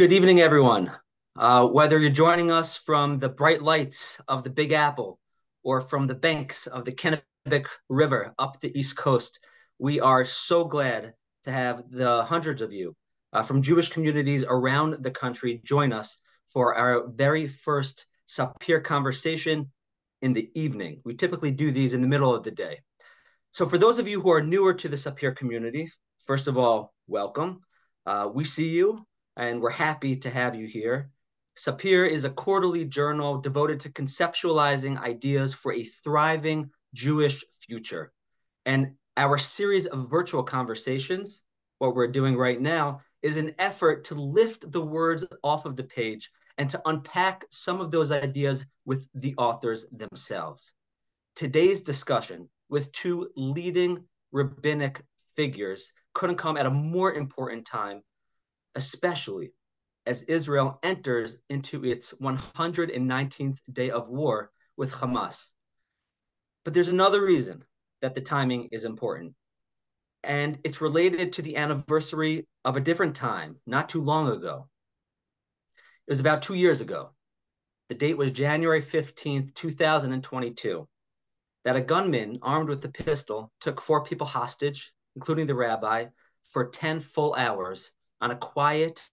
Good evening, everyone. Uh, whether you're joining us from the bright lights of the Big Apple or from the banks of the Kennebec River up the East Coast, we are so glad to have the hundreds of you uh, from Jewish communities around the country join us for our very first Sapir conversation in the evening. We typically do these in the middle of the day. So, for those of you who are newer to the Sapir community, first of all, welcome. Uh, we see you and we're happy to have you here. Sapir is a quarterly journal devoted to conceptualizing ideas for a thriving Jewish future. And our series of virtual conversations, what we're doing right now, is an effort to lift the words off of the page and to unpack some of those ideas with the authors themselves. Today's discussion with two leading rabbinic figures couldn't come at a more important time, especially as Israel enters into its 119th day of war with Hamas. But there's another reason that the timing is important. And it's related to the anniversary of a different time, not too long ago. It was about two years ago. The date was January 15th, 2022, that a gunman armed with a pistol took four people hostage, including the rabbi, for 10 full hours on a quiet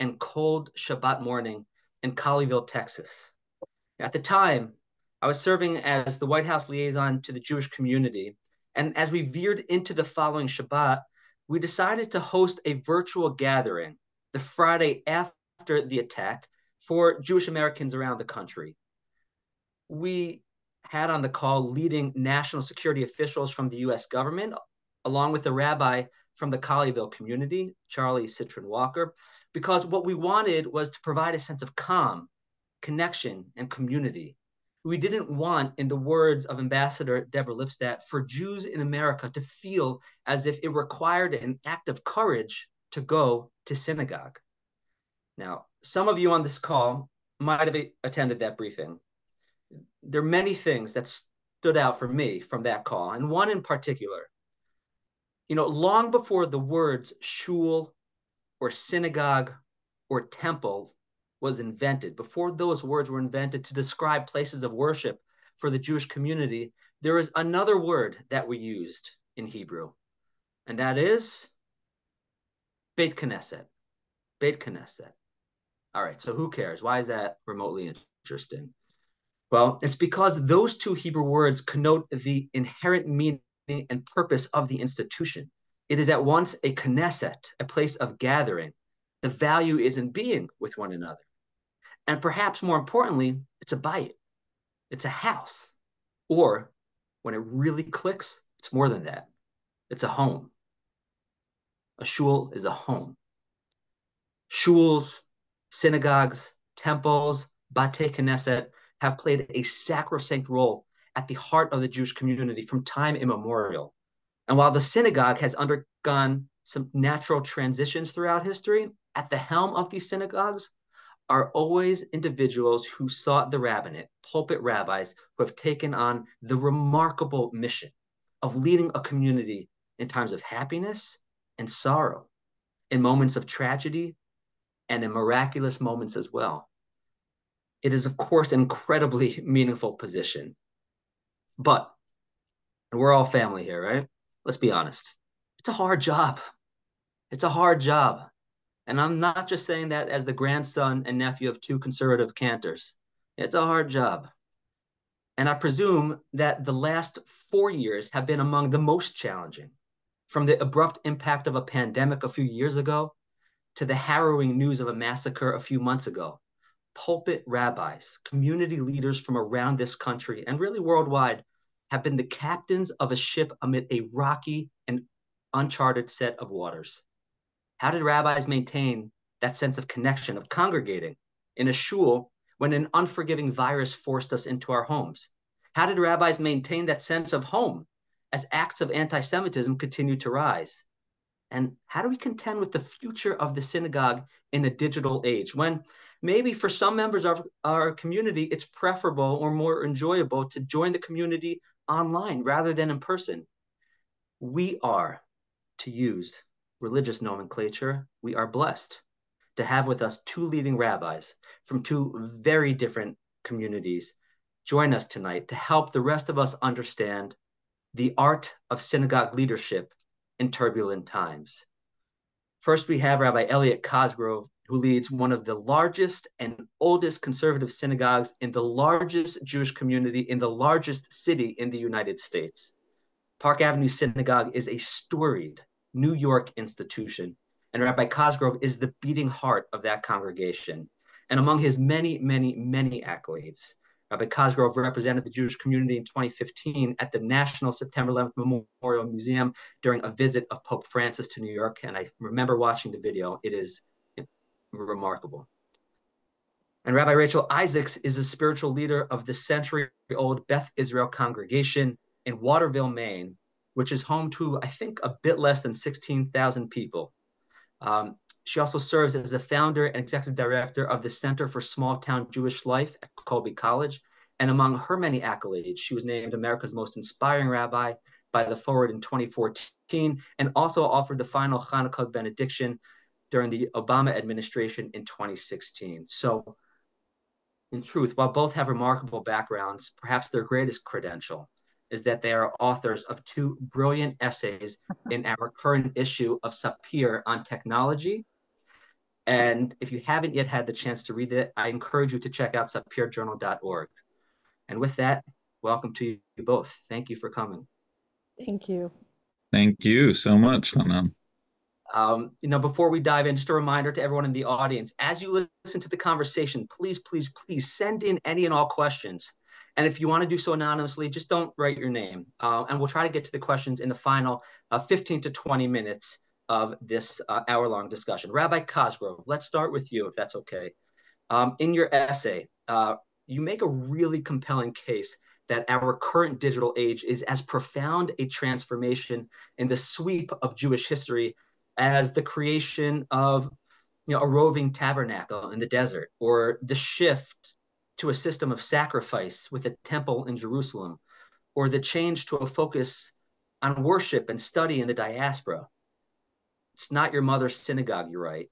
and cold Shabbat morning in Colleyville, Texas. At the time, I was serving as the White House liaison to the Jewish community. And as we veered into the following Shabbat, we decided to host a virtual gathering the Friday after the attack for Jewish Americans around the country. We had on the call leading national security officials from the US government, along with the rabbi from the Colleyville community, Charlie Cytron Walker, because what we wanted was to provide a sense of calm, connection, and community. We didn't want, in the words of Ambassador Deborah Lipstadt, for Jews in America to feel as if it required an act of courage to go to synagogue. Now, some of you on this call might have attended that briefing. There are many things that stood out for me from that call, and one in particular. You know, long before the words shul or synagogue or temple was invented, before those words were invented to describe places of worship for the Jewish community, there is another word that we used in Hebrew, and that is Beit Knesset. Beit Knesset. All right, so who cares? Why is that remotely interesting? Well, it's because those two Hebrew words connote the inherent meaning and purpose of the institution. It is at once a Knesset, a place of gathering. The value is in being with one another. And perhaps more importantly, it's a bite, it's a house. Or when it really clicks, it's more than that. It's a home. A shul is a home. Shuls, synagogues, temples, batei knesset have played a sacrosanct role at the heart of the Jewish community from time immemorial. And while the synagogue has undergone some natural transitions throughout history, at the helm of these synagogues are always individuals who sought the rabbinate, pulpit rabbis who have taken on the remarkable mission of leading a community in times of happiness and sorrow, in moments of tragedy, and in miraculous moments as well. It is, of course, an incredibly meaningful position. But we're all family here, right? let's be honest, it's a hard job. It's a hard job. And I'm not just saying that as the grandson and nephew of two conservative cantors. It's a hard job. And I presume that the last four years have been among the most challenging, from the abrupt impact of a pandemic a few years ago to the harrowing news of a massacre a few months ago. Pulpit rabbis, community leaders from around this country and really worldwide have been the captains of a ship amid a rocky and uncharted set of waters. How did rabbis maintain that sense of connection, of congregating in a shul when an unforgiving virus forced us into our homes? How did rabbis maintain that sense of home as acts of anti Semitism continue to rise? And how do we contend with the future of the synagogue in a digital age when maybe for some members of our community, it's preferable or more enjoyable to join the community online rather than in person. We are, to use religious nomenclature, we are blessed to have with us two leading rabbis from two very different communities join us tonight to help the rest of us understand the art of synagogue leadership in turbulent times. First, we have Rabbi Elliot Cosgrove, who leads one of the largest and oldest conservative synagogues in the largest Jewish community in the largest city in the United States. Park Avenue Synagogue is a storied New York institution, and Rabbi Cosgrove is the beating heart of that congregation. And among his many, many, many accolades, Rabbi Cosgrove represented the Jewish community in 2015 at the National September 11th Memorial Museum during a visit of Pope Francis to New York. And I remember watching the video. It is remarkable. And Rabbi Rachel Isaacs is a spiritual leader of the century old Beth Israel congregation in Waterville, Maine, which is home to, I think, a bit less than 16,000 people. Um, she also serves as the founder and executive director of the Center for Small Town Jewish Life at Colby College. And among her many accolades, she was named America's Most Inspiring Rabbi by the Forward in 2014 and also offered the final Hanukkah benediction during the Obama administration in 2016. So, in truth, while both have remarkable backgrounds, perhaps their greatest credential is that they are authors of two brilliant essays in our current issue of Sapir on technology. And if you haven't yet had the chance to read it, I encourage you to check out sapirjournal.org. And with that, welcome to you both. Thank you for coming. Thank you. Thank you so much, Chanan. Um, you know, before we dive in, just a reminder to everyone in the audience, as you listen to the conversation, please, please, please send in any and all questions and if you want to do so anonymously, just don't write your name. Uh, and we'll try to get to the questions in the final uh, 15 to 20 minutes of this uh, hour long discussion. Rabbi Cosgrove, let's start with you, if that's okay. Um, in your essay, uh, you make a really compelling case that our current digital age is as profound a transformation in the sweep of Jewish history as the creation of you know, a roving tabernacle in the desert or the shift to a system of sacrifice with a temple in Jerusalem, or the change to a focus on worship and study in the diaspora. It's not your mother's synagogue, you write,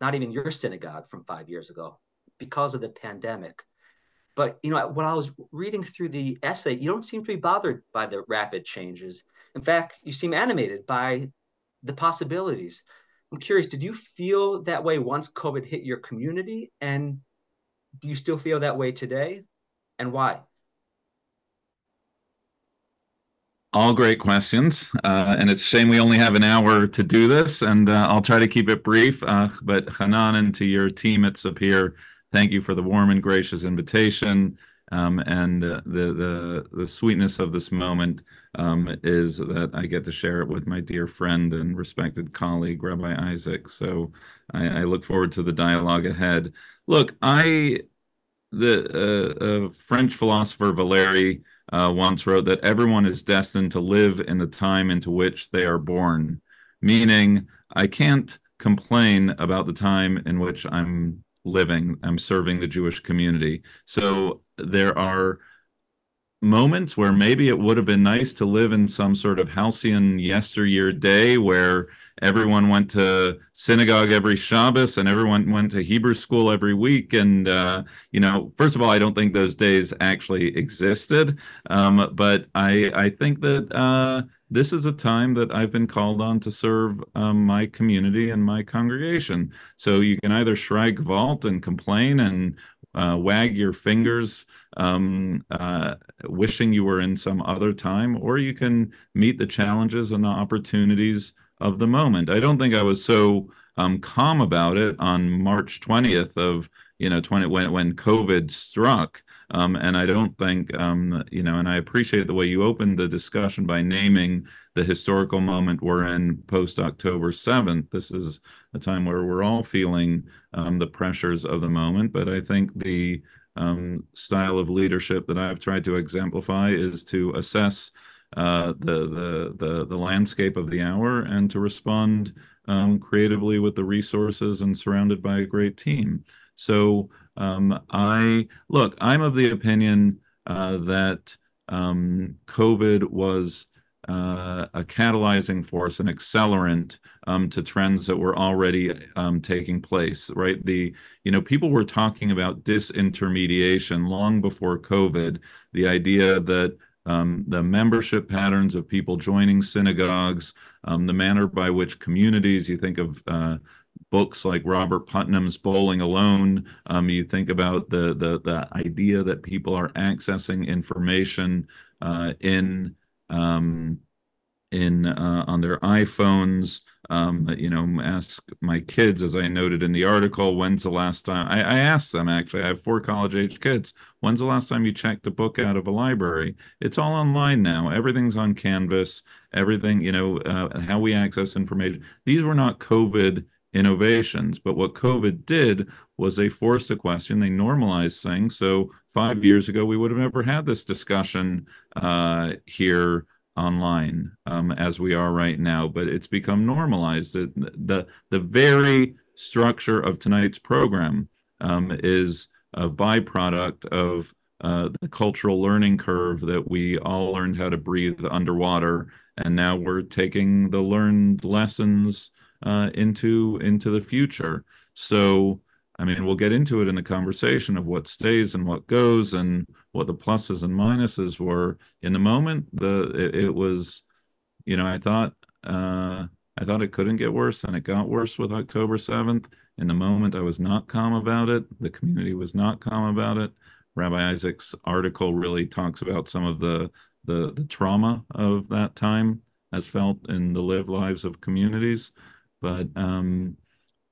not even your synagogue from five years ago because of the pandemic. But you know, when I was reading through the essay, you don't seem to be bothered by the rapid changes. In fact, you seem animated by the possibilities. I'm curious, did you feel that way once COVID hit your community? And do you still feel that way today and why? All great questions. Uh, and it's a shame we only have an hour to do this, and uh, I'll try to keep it brief. Uh, but Chanan and to your team at Sapir, thank you for the warm and gracious invitation. Um, and uh, the, the, the sweetness of this moment um, is that I get to share it with my dear friend and respected colleague, Rabbi Isaac. So I, I look forward to the dialogue ahead. Look, I the uh, uh, French philosopher Valéry uh, once wrote that everyone is destined to live in the time into which they are born, meaning I can't complain about the time in which I'm living. I'm serving the Jewish community. So there are moments where maybe it would have been nice to live in some sort of halcyon yesteryear day where everyone went to synagogue every Shabbos and everyone went to Hebrew school every week. And, uh, you know, first of all, I don't think those days actually existed. Um, but I, I think that uh, this is a time that I've been called on to serve um, my community and my congregation. So you can either shrike vault and complain and uh, wag your fingers, um, uh, wishing you were in some other time, or you can meet the challenges and the opportunities of the moment. I don't think I was so um, calm about it on March 20th of you know 20 when when COVID struck. Um, and I don't think um, you know, and I appreciate the way you opened the discussion by naming the historical moment we're in post October 7th. This is a time where we're all feeling um, the pressures of the moment, but I think the um, style of leadership that I've tried to exemplify is to assess uh, the, the, the, the landscape of the hour and to respond um, creatively with the resources and surrounded by a great team. So um, I look, I'm of the opinion uh, that um, COVID was uh, a catalyzing force, an accelerant um, to trends that were already um, taking place, right? The, you know, people were talking about disintermediation long before COVID, the idea that um, the membership patterns of people joining synagogues, um, the manner by which communities, you think of uh, books like Robert Putnam's Bowling Alone. Um, you think about the, the the idea that people are accessing information uh, in um, in uh, on their iPhones. Um, you know, ask my kids, as I noted in the article, when's the last time I, I asked them actually, I have four college age kids. When's the last time you checked a book out of a library? It's all online now. Everything's on Canvas. Everything, you know, uh, how we access information. These were not COVID innovations. But what COVID did was they forced a question, they normalized things. So five years ago, we would have never had this discussion uh, here online um, as we are right now, but it's become normalized. The, the, the very structure of tonight's program um, is a byproduct of uh, the cultural learning curve that we all learned how to breathe underwater. And now we're taking the learned lessons uh, into into the future. So, I mean, we'll get into it in the conversation of what stays and what goes, and what the pluses and minuses were. In the moment, the it, it was, you know, I thought uh, I thought it couldn't get worse, and it got worse with October seventh. In the moment, I was not calm about it. The community was not calm about it. Rabbi Isaac's article really talks about some of the the, the trauma of that time as felt in the lived lives of communities. But um,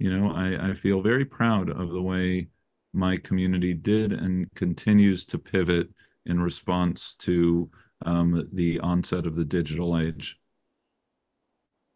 you know, I, I feel very proud of the way my community did and continues to pivot in response to um, the onset of the digital age.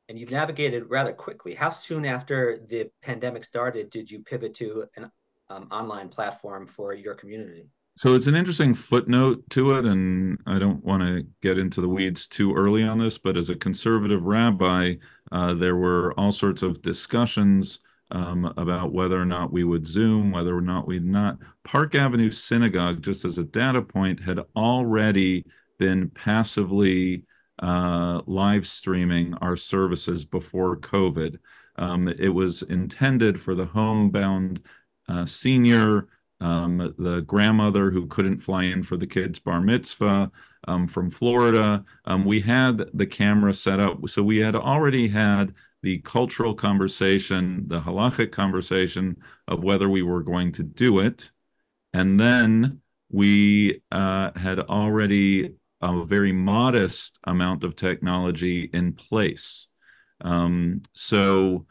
And you've navigated rather quickly. How soon after the pandemic started did you pivot to an um, online platform for your community? So it's an interesting footnote to it, and I don't want to get into the weeds too early on this, but as a conservative rabbi, uh, there were all sorts of discussions um, about whether or not we would Zoom, whether or not we'd not. Park Avenue Synagogue, just as a data point, had already been passively uh, live streaming our services before COVID. Um, it was intended for the homebound uh, senior, um, the grandmother who couldn't fly in for the kids' bar mitzvah, um, from Florida. Um, we had the camera set up. So we had already had the cultural conversation, the halachic conversation of whether we were going to do it. And then we uh, had already a very modest amount of technology in place. Um, so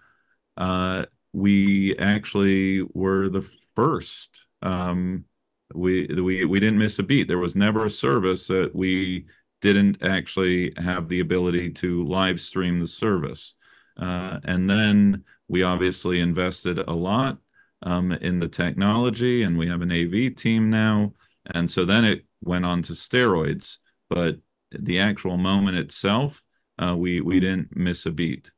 uh, we actually were the first um, we we we didn't miss a beat. There was never a service that we didn't actually have the ability to live stream the service. Uh, and then we obviously invested a lot um, in the technology, and we have an AV team now. And so then it went on to steroids. But the actual moment itself, uh, we we didn't miss a beat.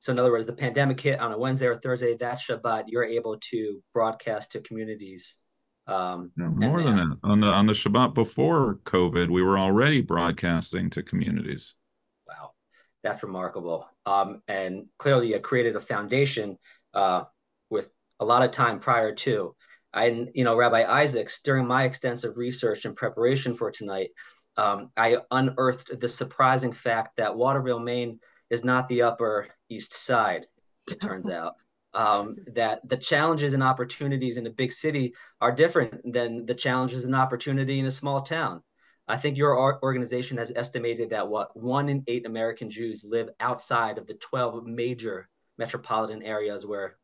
So in other words, the pandemic hit on a Wednesday or Thursday. That Shabbat, you're able to broadcast to communities um, no, more than that. On the on the Shabbat before COVID, we were already broadcasting to communities. That's remarkable. Um, and clearly, you created a foundation uh, with a lot of time prior to. And you know, Rabbi Isaacs, during my extensive research and preparation for tonight, um, I unearthed the surprising fact that Waterville, Maine, is not the Upper East Side. It turns out um, that the challenges and opportunities in a big city are different than the challenges and opportunity in a small town. I think your organization has estimated that what one in eight American Jews live outside of the 12 major metropolitan areas where,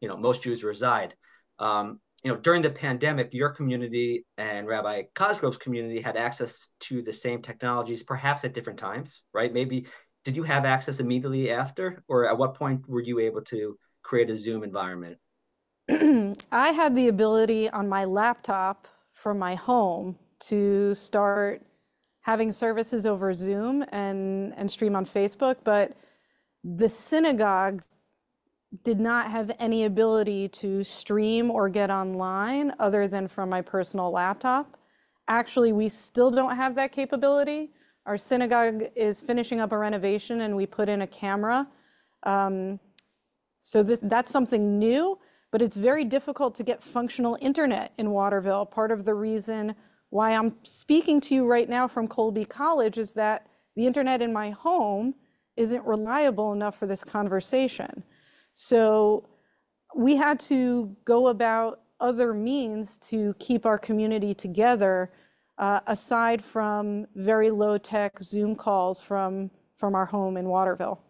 you know, most Jews reside. Um, you know, during the pandemic, your community and Rabbi Cosgrove's community had access to the same technologies, perhaps at different times, right? Maybe did you have access immediately after, or at what point were you able to create a Zoom environment? I had the ability on my laptop from my home to start having services over Zoom and, and stream on Facebook, but the synagogue did not have any ability to stream or get online other than from my personal laptop. Actually, we still don't have that capability. Our synagogue is finishing up a renovation and we put in a camera. Um, so that's something new, but it's very difficult to get functional internet in Waterville. Part of the reason why I'm speaking to you right now from Colby College is that the internet in my home isn't reliable enough for this conversation. So we had to go about other means to keep our community together uh, aside from very low tech Zoom calls from, from our home in Waterville.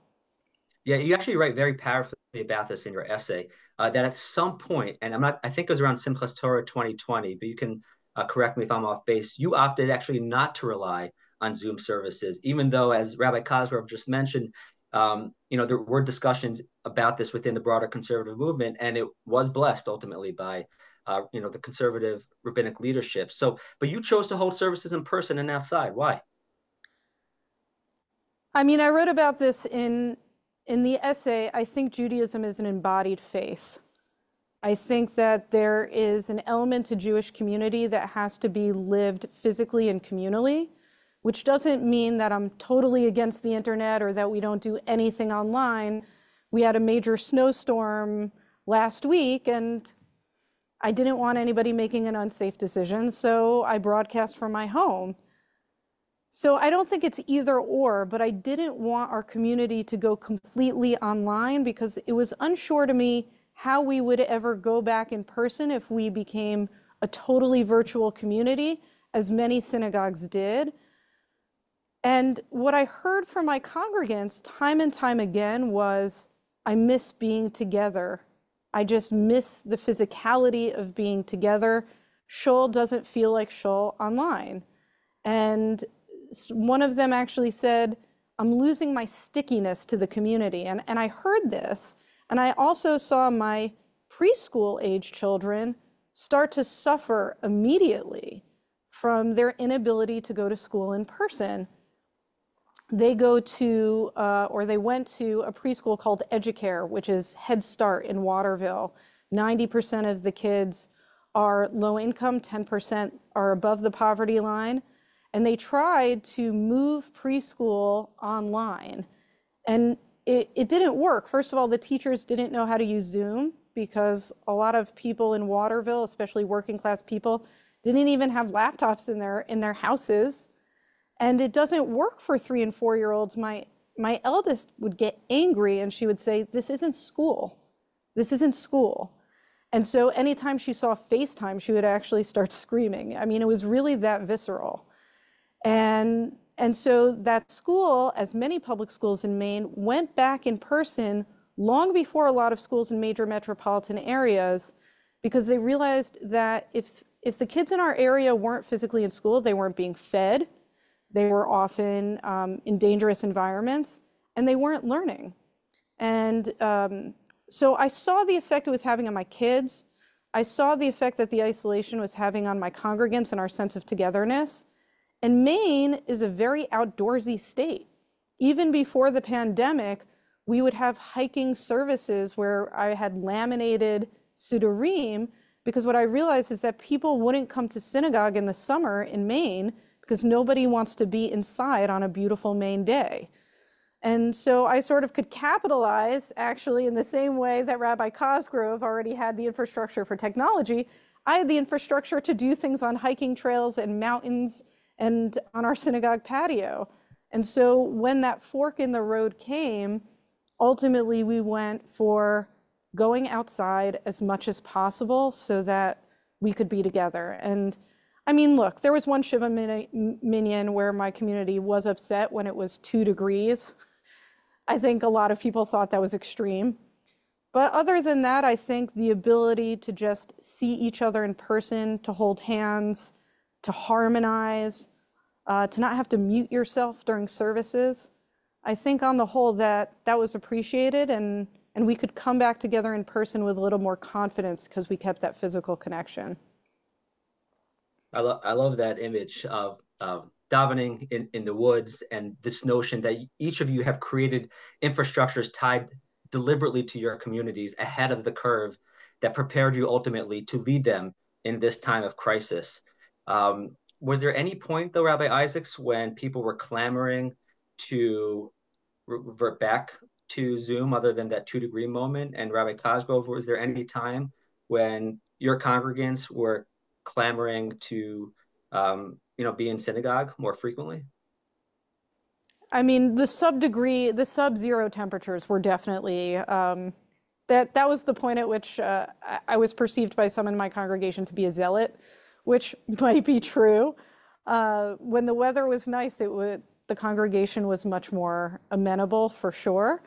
Yeah, you actually write very powerfully about this in your essay. Uh, that at some point, and I'm not, I think it was around Simchas Torah 2020, but you can uh, correct me if I'm off base. You opted actually not to rely on Zoom services, even though, as Rabbi Cosgrove just mentioned, um, you know, there were discussions about this within the broader conservative movement, and it was blessed ultimately by uh, you know, the conservative rabbinic leadership. So, but you chose to hold services in person and outside. Why? I mean, I wrote about this in in the essay. I think Judaism is an embodied faith. I think that there is an element to Jewish community that has to be lived physically and communally, which doesn't mean that I'm totally against the internet or that we don't do anything online. We had a major snowstorm last week, and I didn't want anybody making an unsafe decision, so I broadcast from my home. So I don't think it's either or, but I didn't want our community to go completely online because it was unsure to me how we would ever go back in person if we became a totally virtual community, as many synagogues did. And what I heard from my congregants time and time again was, I miss being together. I just miss the physicality of being together. Shul doesn't feel like Shul online. And one of them actually said, I'm losing my stickiness to the community. And, and I heard this. And I also saw my preschool age children start to suffer immediately from their inability to go to school in person they go to, uh, or they went to a preschool called Educare, which is Head Start in Waterville. 90% of the kids are low income, 10% are above the poverty line. And they tried to move preschool online. And it, it didn't work. First of all, the teachers didn't know how to use Zoom because a lot of people in Waterville, especially working class people, didn't even have laptops in their in their houses. And it doesn't work for three and four year olds. My, my eldest would get angry and she would say, This isn't school. This isn't school. And so anytime she saw FaceTime, she would actually start screaming. I mean, it was really that visceral. And, and so that school, as many public schools in Maine, went back in person long before a lot of schools in major metropolitan areas because they realized that if, if the kids in our area weren't physically in school, they weren't being fed, they were often um, in dangerous environments and they weren't learning. And um, so I saw the effect it was having on my kids. I saw the effect that the isolation was having on my congregants and our sense of togetherness. And Maine is a very outdoorsy state. Even before the pandemic, we would have hiking services where I had laminated Siddurim because what I realized is that people wouldn't come to synagogue in the summer in Maine because nobody wants to be inside on a beautiful Maine day. And so I sort of could capitalize actually in the same way that Rabbi Cosgrove already had the infrastructure for technology. I had the infrastructure to do things on hiking trails and mountains and on our synagogue patio. And so when that fork in the road came, ultimately we went for going outside as much as possible so that we could be together. And I mean, look, there was one Shiva minyan where my community was upset when it was two degrees. I think a lot of people thought that was extreme. But other than that, I think the ability to just see each other in person, to hold hands, to harmonize, uh, to not have to mute yourself during services, I think on the whole that that was appreciated and, and we could come back together in person with a little more confidence because we kept that physical connection. I, lo- I love that image of, of davening in, in the woods and this notion that each of you have created infrastructures tied deliberately to your communities ahead of the curve that prepared you ultimately to lead them in this time of crisis. Um, was there any point though, Rabbi Isaacs, when people were clamoring to revert back to Zoom other than that two degree moment? And Rabbi Cosgrove, was there any time when your congregants were clamoring to, um, you know, be in synagogue more frequently? I mean, the sub degree, the sub zero temperatures were definitely um, that. That was the point at which uh, I was perceived by some in my congregation to be a zealot, which might be true. Uh, when the weather was nice, it would the congregation was much more amenable for sure.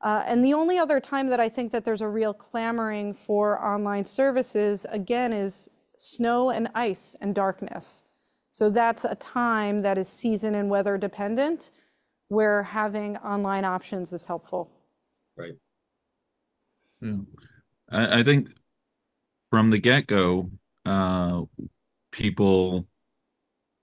Uh, and the only other time that I think that there's a real clamoring for online services, again, is snow and ice and darkness. So that's a time that is season and weather dependent where having online options is helpful. Right. Yeah. I, I think from the get go, uh, people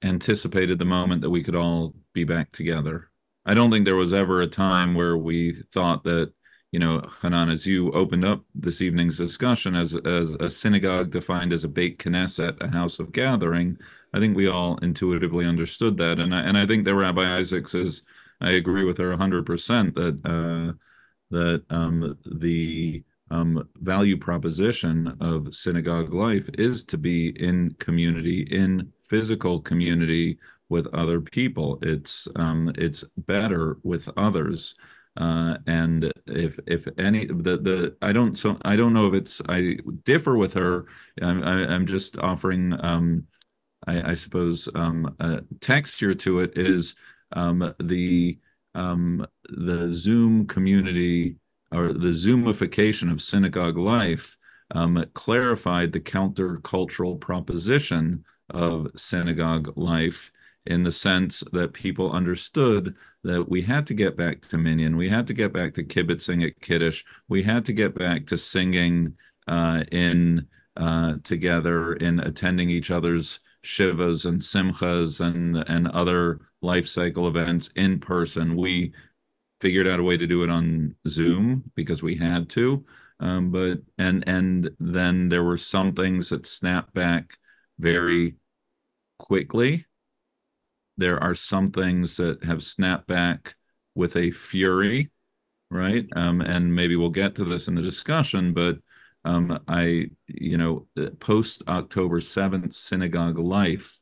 anticipated the moment that we could all be back together. I don't think there was ever a time where we thought that, you know, Chanan, as you opened up this evening's discussion as as a synagogue defined as a beit knesset, a house of gathering, I think we all intuitively understood that, and I, and I think that Rabbi Isaacs is, I agree with her hundred percent that uh, that um, the um, value proposition of synagogue life is to be in community, in physical community with other people. It's um, it's better with others. Uh, and if if any the the I don't so I don't know if it's I differ with her. I'm I, am i am just offering um, I, I suppose um, a texture to it is um, the um, the Zoom community or the Zoomification of synagogue life um, clarified the countercultural proposition of synagogue life in the sense that people understood that we had to get back to minyan, we had to get back to kibitzing at Kiddush, we had to get back to singing uh, in uh, together, in attending each other's shivas and simchas and and other life cycle events in person. We figured out a way to do it on Zoom because we had to. Um, but and and then there were some things that snapped back very quickly. There are some things that have snapped back with a fury, right? Um, and maybe we'll get to this in the discussion, but um, I, you know, post October 7th synagogue life,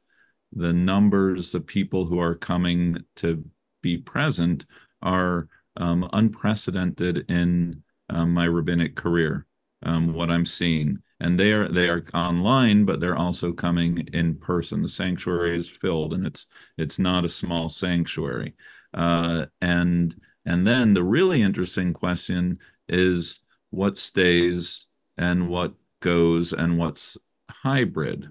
the numbers of people who are coming to be present are um, unprecedented in um, my rabbinic career. Um, what I'm seeing, and they are they are online, but they're also coming in person. The sanctuary is filled, and it's it's not a small sanctuary. Uh, and and then the really interesting question is what stays and what goes and what's hybrid.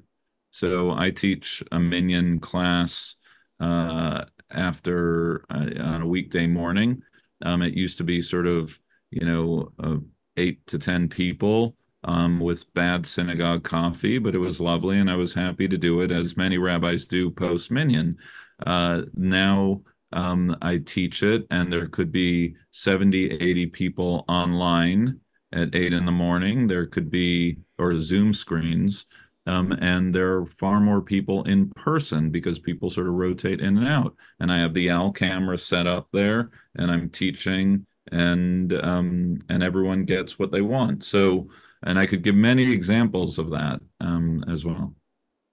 So I teach a minyan class uh, after uh, on a weekday morning. Um, it used to be sort of you know uh, eight to ten people um, with bad synagogue coffee, but it was lovely, and I was happy to do it, as many rabbis do post minyan. Uh, now um, I teach it, and there could be 70, 80 people online at eight in the morning. There could be, or Zoom screens. Um, and there are far more people in person because people sort of rotate in and out. And I have the AI camera set up there, and I'm teaching, and um, and everyone gets what they want. So, and I could give many examples of that um, as well.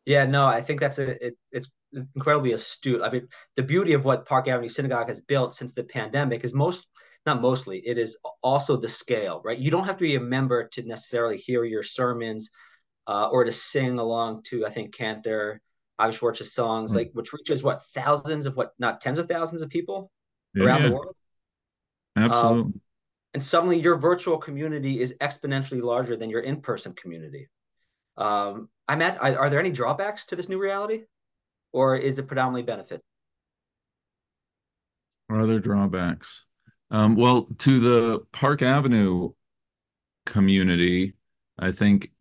Yeah, no, I think that's a it, it's incredibly astute. I mean, the beauty of what Park Avenue Synagogue has built since the pandemic is most not mostly it is also the scale, right? You don't have to be a member to necessarily hear your sermons uh, or to sing along to, I think, Cantor, Azi Schwartz's songs, mm-hmm. like which reaches what thousands of what not tens of thousands of people yeah, around the world. Absolutely. Um, and suddenly your virtual community is exponentially larger than your in-person community. Um, I'm at. Are there any drawbacks to this new reality, or is it predominantly benefit? Are there drawbacks? Um, well, to the Park Avenue community, I think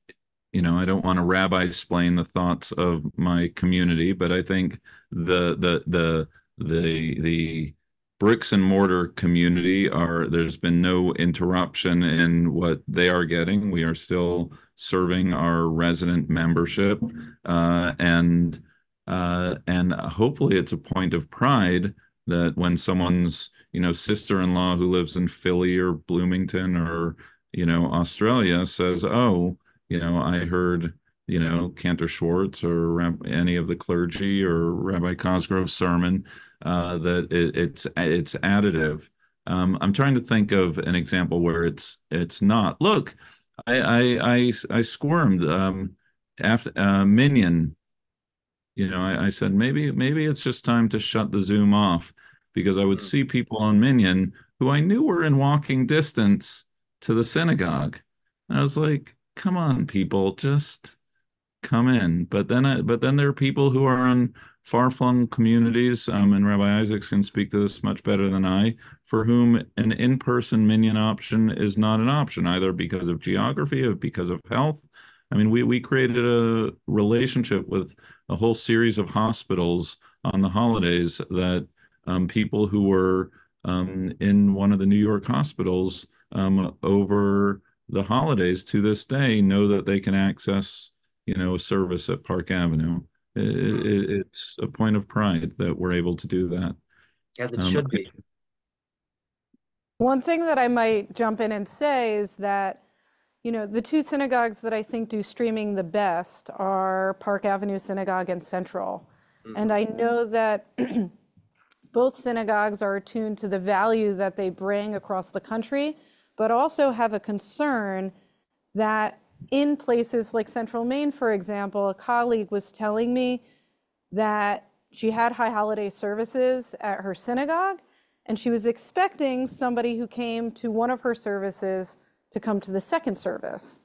you know, I don't want to rabbi explain the thoughts of my community, but I think the the the the the bricks and mortar community are there's been no interruption in what they are getting. We are still serving our resident membership, uh, and uh, and hopefully it's a point of pride that when someone's you know sister-in-law who lives in Philly or Bloomington or you know Australia says, "Oh, you know, I heard." You know, Cantor Schwartz or any of the clergy or Rabbi Cosgrove's sermon, uh, that it, it's it's additive. Um, I'm trying to think of an example where it's it's not. Look, I I I, I squirmed um, after uh, Minyan you know, I, I, said maybe maybe it's just time to shut the Zoom off because I would mm. see people on Minyan who I knew were in walking distance to the synagogue. And I was like, come on, people, just come in. But then I, but then there are people who are in far-flung communities, um, and Rabbi Isaacs can speak to this much better than I, for whom an in-person minyan option is not an option, either because of geography or because of health. I mean, we we created a relationship with a whole series of hospitals on the holidays that um, people who were um, in one of the New York hospitals um, over the holidays to this day know that they can access, you know, a service at Park Avenue. It, it, it's a point of pride that we're able to do that. As it um, should be. One thing that I might jump in and say is that you know, the two synagogues that I think do streaming the best are Park Avenue Synagogue and Central. Mm-hmm. And I know that both synagogues are attuned to the value that they bring across the country, but also have a concern that in places like Central Maine, for example, a colleague was telling me that she had high holiday services at her synagogue, and she was expecting somebody who came to one of her services to come to the second service.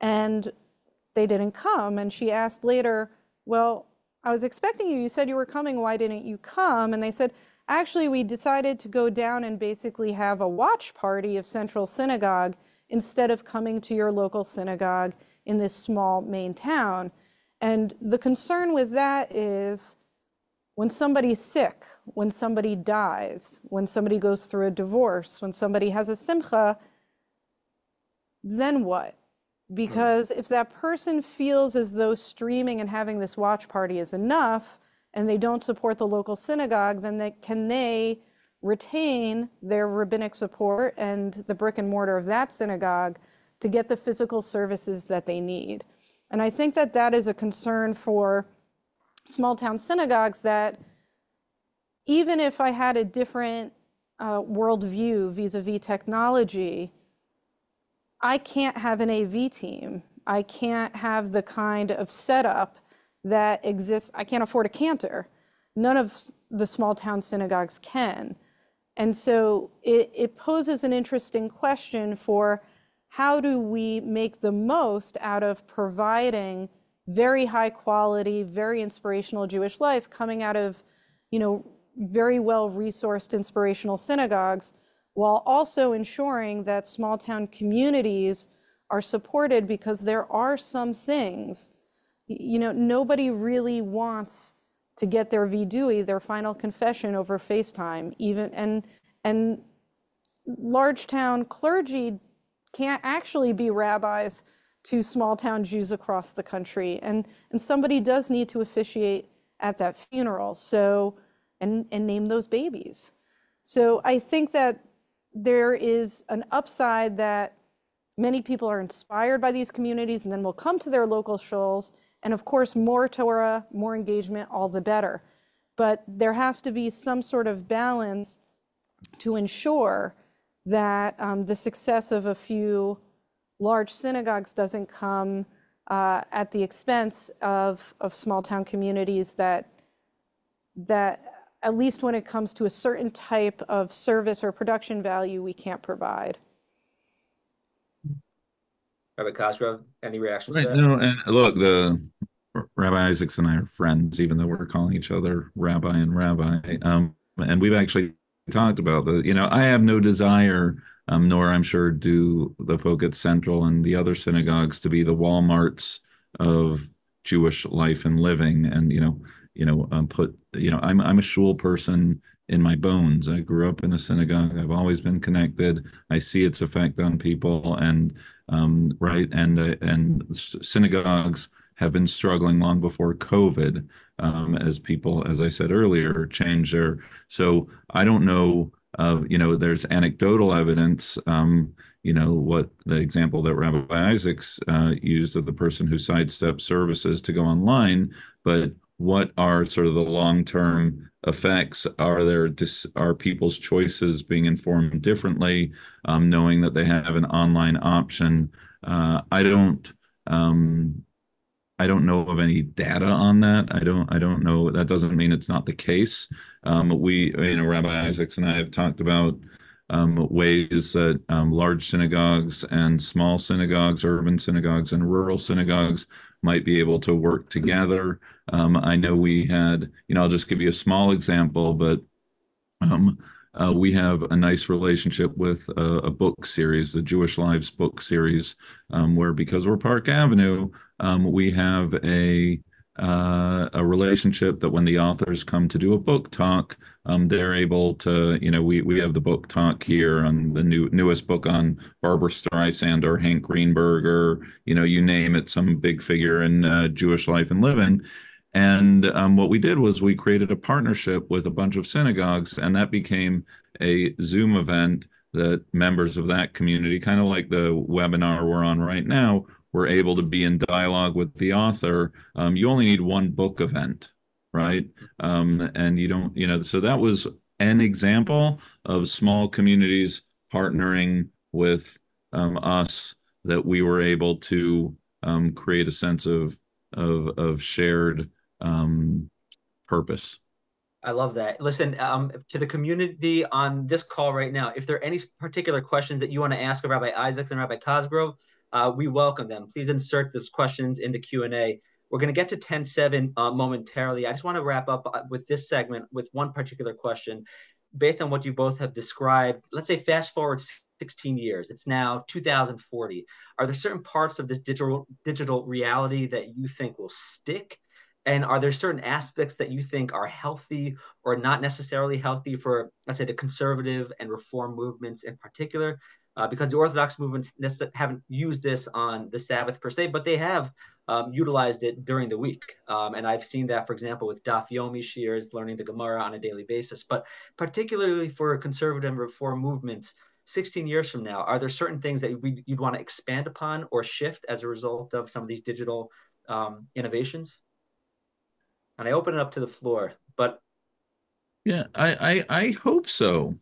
And they didn't come. And she asked later, Well, I was expecting you. You said you were coming. Why didn't you come? And they said, Actually, we decided to go down and basically have a watch party of Central Synagogue instead of coming to your local synagogue in this small Maine town. And the concern with that is when somebody's sick, when somebody dies, when somebody goes through a divorce, when somebody has a simcha, then what? Because if that person feels as though streaming and having this watch party is enough and they don't support the local synagogue, then they, can they retain their rabbinic support and the brick and mortar of that synagogue to get the physical services that they need? And I think that that is a concern for small town synagogues that even if I had a different uh, worldview vis a vis technology, I can't have an AV team. I can't have the kind of setup that exists. I can't afford a cantor. None of the small town synagogues can. And so it, it poses an interesting question for how do we make the most out of providing very high quality, very inspirational Jewish life coming out of, you know, very well resourced inspirational synagogues while also ensuring that small town communities are supported because there are some things, you know, nobody really wants to get their vidui, their final confession over FaceTime, even and and large town clergy can't actually be rabbis to small town Jews across the country. And and somebody does need to officiate at that funeral. So and and name those babies. So I think that there is an upside that many people are inspired by these communities and then will come to their local shuls. And of course, more Torah, more engagement, all the better. But there has to be some sort of balance to ensure that um, the success of a few large synagogues doesn't come uh, at the expense of, of small town communities that, that at least when it comes to a certain type of service or production value, we can't provide. Rabbi Cosgrove, any reactions right? No, and look, the Rabbi Isaacs and I are friends, even though we're calling each other Rabbi and Rabbi. Um, and we've actually talked about the, you know, I have no desire, um, nor I'm sure do the folk at Central and the other synagogues to be the Walmarts of Jewish life and living. And, you know, you know, um, put, you know, I'm I'm a shul person in my bones. I grew up in a synagogue. I've always been connected. I see its effect on people, and um, right, and uh, and synagogues have been struggling long before COVID, um, as people, as I said earlier, change their. So I don't know. Uh, you know, there's anecdotal evidence. Um, you know what the example that Rabbi Isaacs uh, used of the person who sidestepped services to go online, but what are sort of the long-term effects? Are there dis- are people's choices being informed differently, um, knowing that they have an online option? Uh, I don't. Um, I don't know of any data on that. I don't. I don't know. That doesn't mean it's not the case. Um, we, you know, Rabbi Isaacs and I have talked about um, ways that um, large synagogues and small synagogues, urban synagogues and rural synagogues might be able to work together. Um, I know we had, you know, I'll just give you a small example, but um, uh, we have a nice relationship with a, a, book series, the Jewish Lives book series, um, where because we're Park Avenue, um, we have a uh, a relationship that when the authors come to do a book talk, um, they're able to, you know, we we have the book talk here on the new newest book on Barbra Streisand or Hank Greenberg or you know you name it, some big figure in uh, Jewish life and living. And um, what we did was we created a partnership with a bunch of synagogues, and that became a Zoom event that members of that community, kind of like the webinar we're on right now, were able to be in dialogue with the author. Um, you only need one book event, right? Um, and you don't, you know, so that was an example of small communities partnering with um, us that we were able to um, create a sense of of of shared um, purpose. I love that. Listen, um, to the community on this call right now, if there are any particular questions that you want to ask of Rabbi Isaacs and Rabbi Cosgrove, uh, we welcome them. Please insert those questions in the Q&A. We're going to get to 10-7 uh, momentarily. I just want to wrap up uh, with this segment with one particular question. Based on what you both have described, let's say fast forward 16 years. It's now 2040. Are there certain parts of this digital digital reality that you think will stick? And are there certain aspects that you think are healthy or not necessarily healthy for, let's say, the conservative and reform movements in particular? Uh, because the Orthodox movements haven't used this on the Sabbath per se, but they have um, utilized it during the week. Um, and I've seen that, for example, with Daf Yomi shiurs, learning the Gemara on a daily basis. But particularly for conservative and reform movements, 16 years from now, are there certain things that you'd want to expand upon or shift as a result of some of these digital um, innovations? And I open it up to the floor. But yeah, I I, I hope so.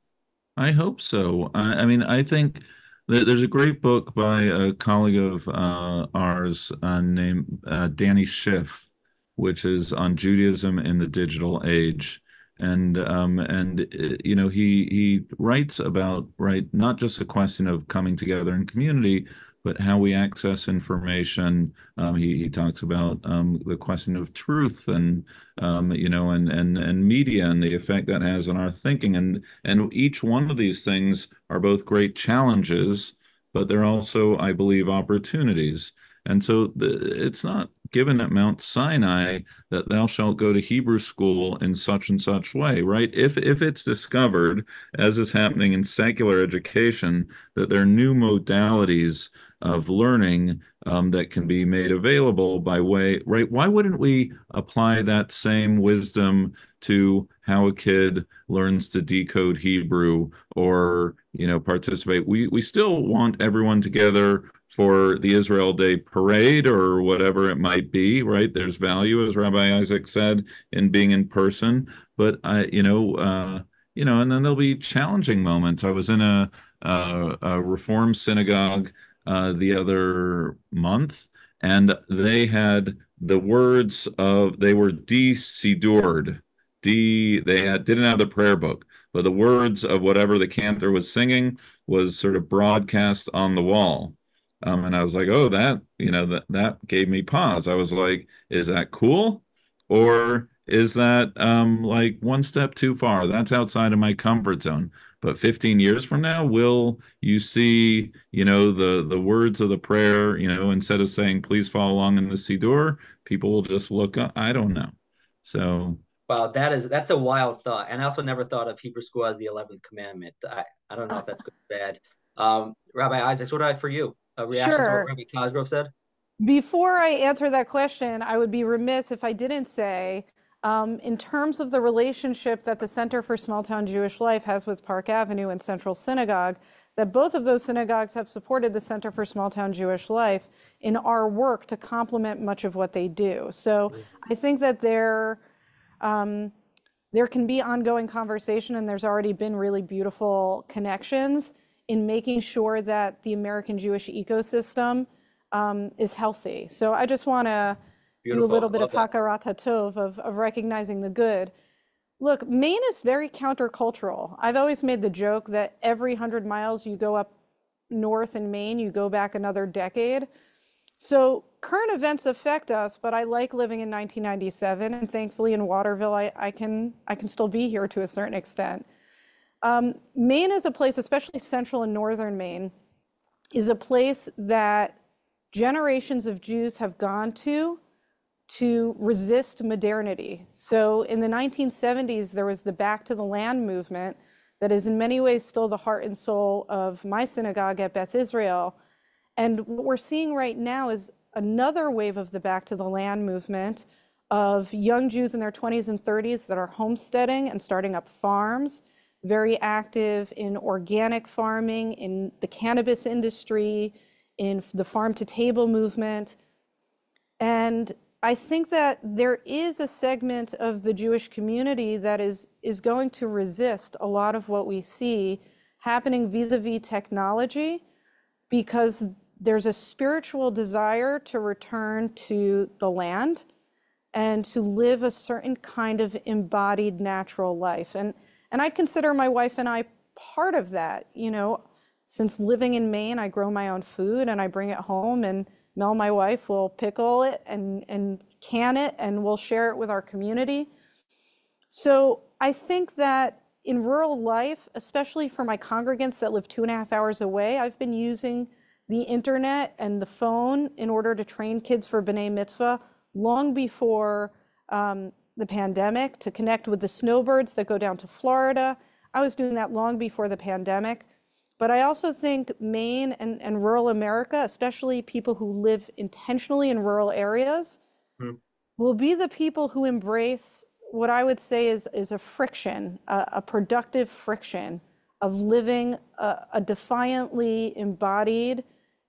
I hope so. I, I mean, I think that there's a great book by a colleague of uh, ours uh, named uh, Danny Schiff, which is on Judaism in the digital age. And um, and you know he he writes about right not just a question of coming together in community, but how we access information. Um, he, he talks about um, the question of truth and um, you know and and and media and the effect that has on our thinking. And and each one of these things are both great challenges, but they're also, I believe, opportunities. And so the, it's not given at Mount Sinai that thou shalt go to Hebrew school in such and such way, right? If if it's discovered, as is happening in secular education, that there are new modalities of learning um, that can be made available by way right? Why wouldn't we apply that same wisdom to how a kid learns to decode hebrew or you know participate? We we still want everyone together for the israel day parade or whatever it might be right? There's value as rabbi isaac said in being in person. But i you know uh you know and then there'll be challenging moments. I was in a a, a reform synagogue uh, the other month, and they had the words of they were de-sidured. D they had didn't have the prayer book, but the words of whatever the cantor was singing was sort of broadcast on the wall. Um, and I was like, oh, that you know that that gave me pause. I was like, is that cool, or is that um, like one step too far? That's outside of my comfort zone but 15 years from now will you see you know the the words of the prayer you know instead of saying please follow along in the siddur people will just look up i don't know. So wow that is that's a wild thought. And i also never thought of hebrew school as the 11th commandment. I, I don't know if that's good or bad. Um, rabbi isaacs what about for you? A reaction sure. to what rabbi cosgrove said? Before I answer that question, I would be remiss if I didn't say, um, in terms of the relationship that the Center for Small Town Jewish Life has with Park Avenue and Central Synagogue, that both of those synagogues have supported the Center for Small Town Jewish Life in our work to complement much of what they do. So I think that there, um, there can be ongoing conversation, and there's already been really beautiful connections in making sure that the American Jewish ecosystem um, is healthy. So I just want to do a little bit of hakarat tov of, of recognizing the good. Look, Maine is very countercultural. I've always made the joke that every 100 miles you go up north in Maine, you go back another decade. So current events affect us, but I like living in 1997, and thankfully in Waterville, I, I can I can still be here to a certain extent. Um, Maine is a place, especially central and northern Maine, is a place that generations of Jews have gone to to resist modernity. So in the 1970s, there was the Back to the Land movement that is in many ways still the heart and soul of my synagogue at Beth Israel. And what we're seeing right now is another wave of the Back to the Land movement of young Jews in their 20s and 30s that are homesteading and starting up farms, very active in organic farming, in the cannabis industry, in the farm to table movement. And I think that there is a segment of the Jewish community that is, is going to resist a lot of what we see happening vis a vis technology because there's a spiritual desire to return to the land and to live a certain kind of embodied natural life. And, and I'd consider my wife and I part of that. You know, since living in Maine, I grow my own food and I bring it home and Mel, my wife, will pickle it and, and can it and we'll share it with our community. So I think that in rural life, especially for my congregants that live two and a half hours away, I've been using the internet and the phone in order to train kids for B'nai Mitzvah long before um, the pandemic to connect with the snowbirds that go down to Florida. I was doing that long before the pandemic. But I also think Maine and, and rural America, especially people who live intentionally in rural areas, mm. will be the people who embrace what I would say is, is a friction, a, a productive friction of living a, a defiantly embodied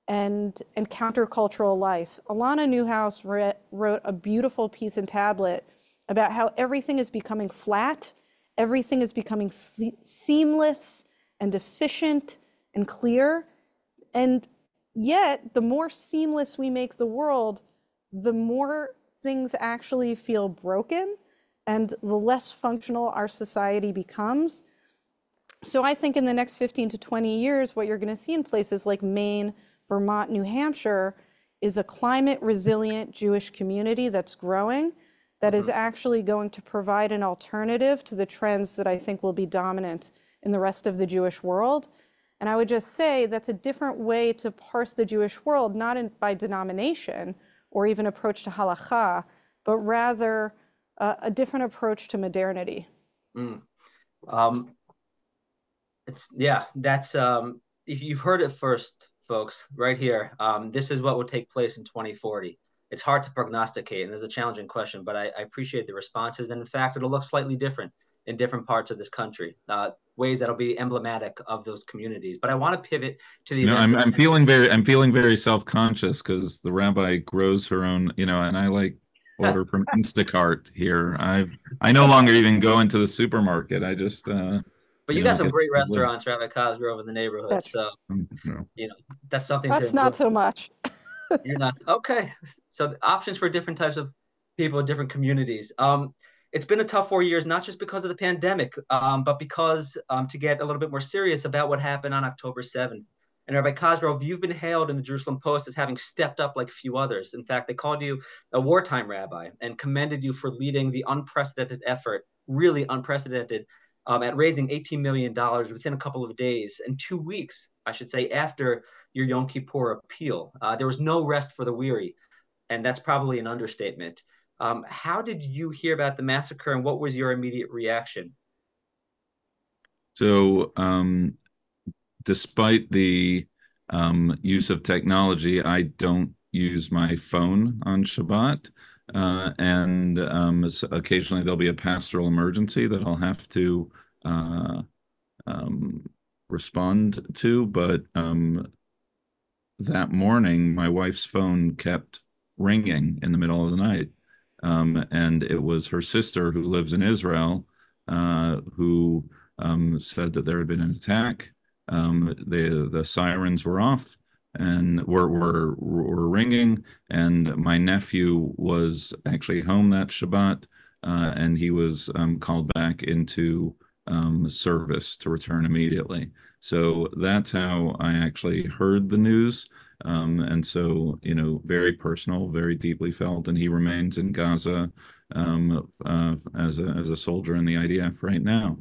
and, and countercultural life. Alana Newhouse re- wrote a beautiful piece in Tablet about how everything is becoming flat, everything is becoming se- seamless and efficient and clear. And yet, the more seamless we make the world, the more things actually feel broken and the less functional our society becomes. So I think in the next 15 to 20 years, what you're going to see in places like Maine, Vermont, New Hampshire is a climate resilient Jewish community that's growing that is mm-hmm. actually going to provide an alternative to the trends that I think will be dominant in the rest of the Jewish world. And I would just say that's a different way to parse the Jewish world, not in, by denomination or even approach to halacha, but rather uh, a different approach to modernity. Mm. Um, it's yeah, that's um, if you've heard it first, folks, right here. Um, this is what will take place in 2040. It's hard to prognosticate, and there's a challenging question, but I, I appreciate the responses. And in fact, it'll look slightly different in different parts of this country. Uh, ways that'll be emblematic of those communities. But I want to pivot to the. You know, I'm, I'm feeling very I'm feeling very self conscious because the rabbi grows her own. You know, and I like order from Instacart here. I've I no longer even go into the supermarket. I just. uh but you, you got know, some great restaurants, Rabbi Cosgrove, in the neighborhood. That's, so mm, you know that's something. That's not so much. you're not okay. So options for different types of people, different communities. Um, it's been a tough four years, not just because of the pandemic, um, but because um, to get a little bit more serious about what happened on October 7th. And Rabbi Cosgrove, you've been hailed in the Jerusalem Post as having stepped up like few others. In fact, they called you a wartime rabbi and commended you for leading the unprecedented effort, really unprecedented, um, at raising $18 million within a couple of days and two weeks, I should say, after your Yom Kippur appeal. Uh, there was no rest for the weary. And that's probably an understatement. Um, how did you hear about the massacre and what was your immediate reaction? So, um, despite the um, use of technology, I don't use my phone on Shabbat. Uh, and um, occasionally there'll be a pastoral emergency that I'll have to uh, um, respond to. But um, that morning, my wife's phone kept ringing in the middle of the night. Um, and it was her sister who lives in Israel uh, who um, said that there had been an attack. Um, the, the sirens were off and were, were, were ringing. And my nephew was actually home that Shabbat, uh, and he was um, called back into um, service to return immediately. So that's how I actually heard the news. Um, and so, you know, very personal, very deeply felt. And he remains in Gaza um, uh, as, a, as a soldier in the IDF right now.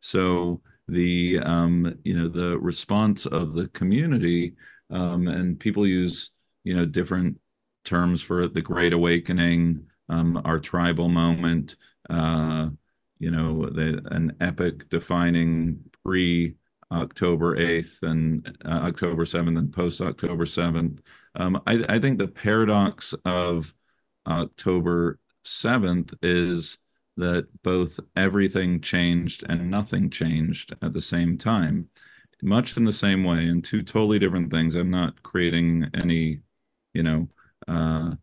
So the, um, you know, the response of the community um, and people use, you know, different terms for it, the Great Awakening, um, our tribal moment, uh, you know, the, an epic defining pre October 8th and uh, October 7th and post October 7th. Um, I, I, think the paradox of October 7th is that both everything changed and nothing changed at the same time, much in the same way, in two totally different things. I'm not creating any, you know, uh,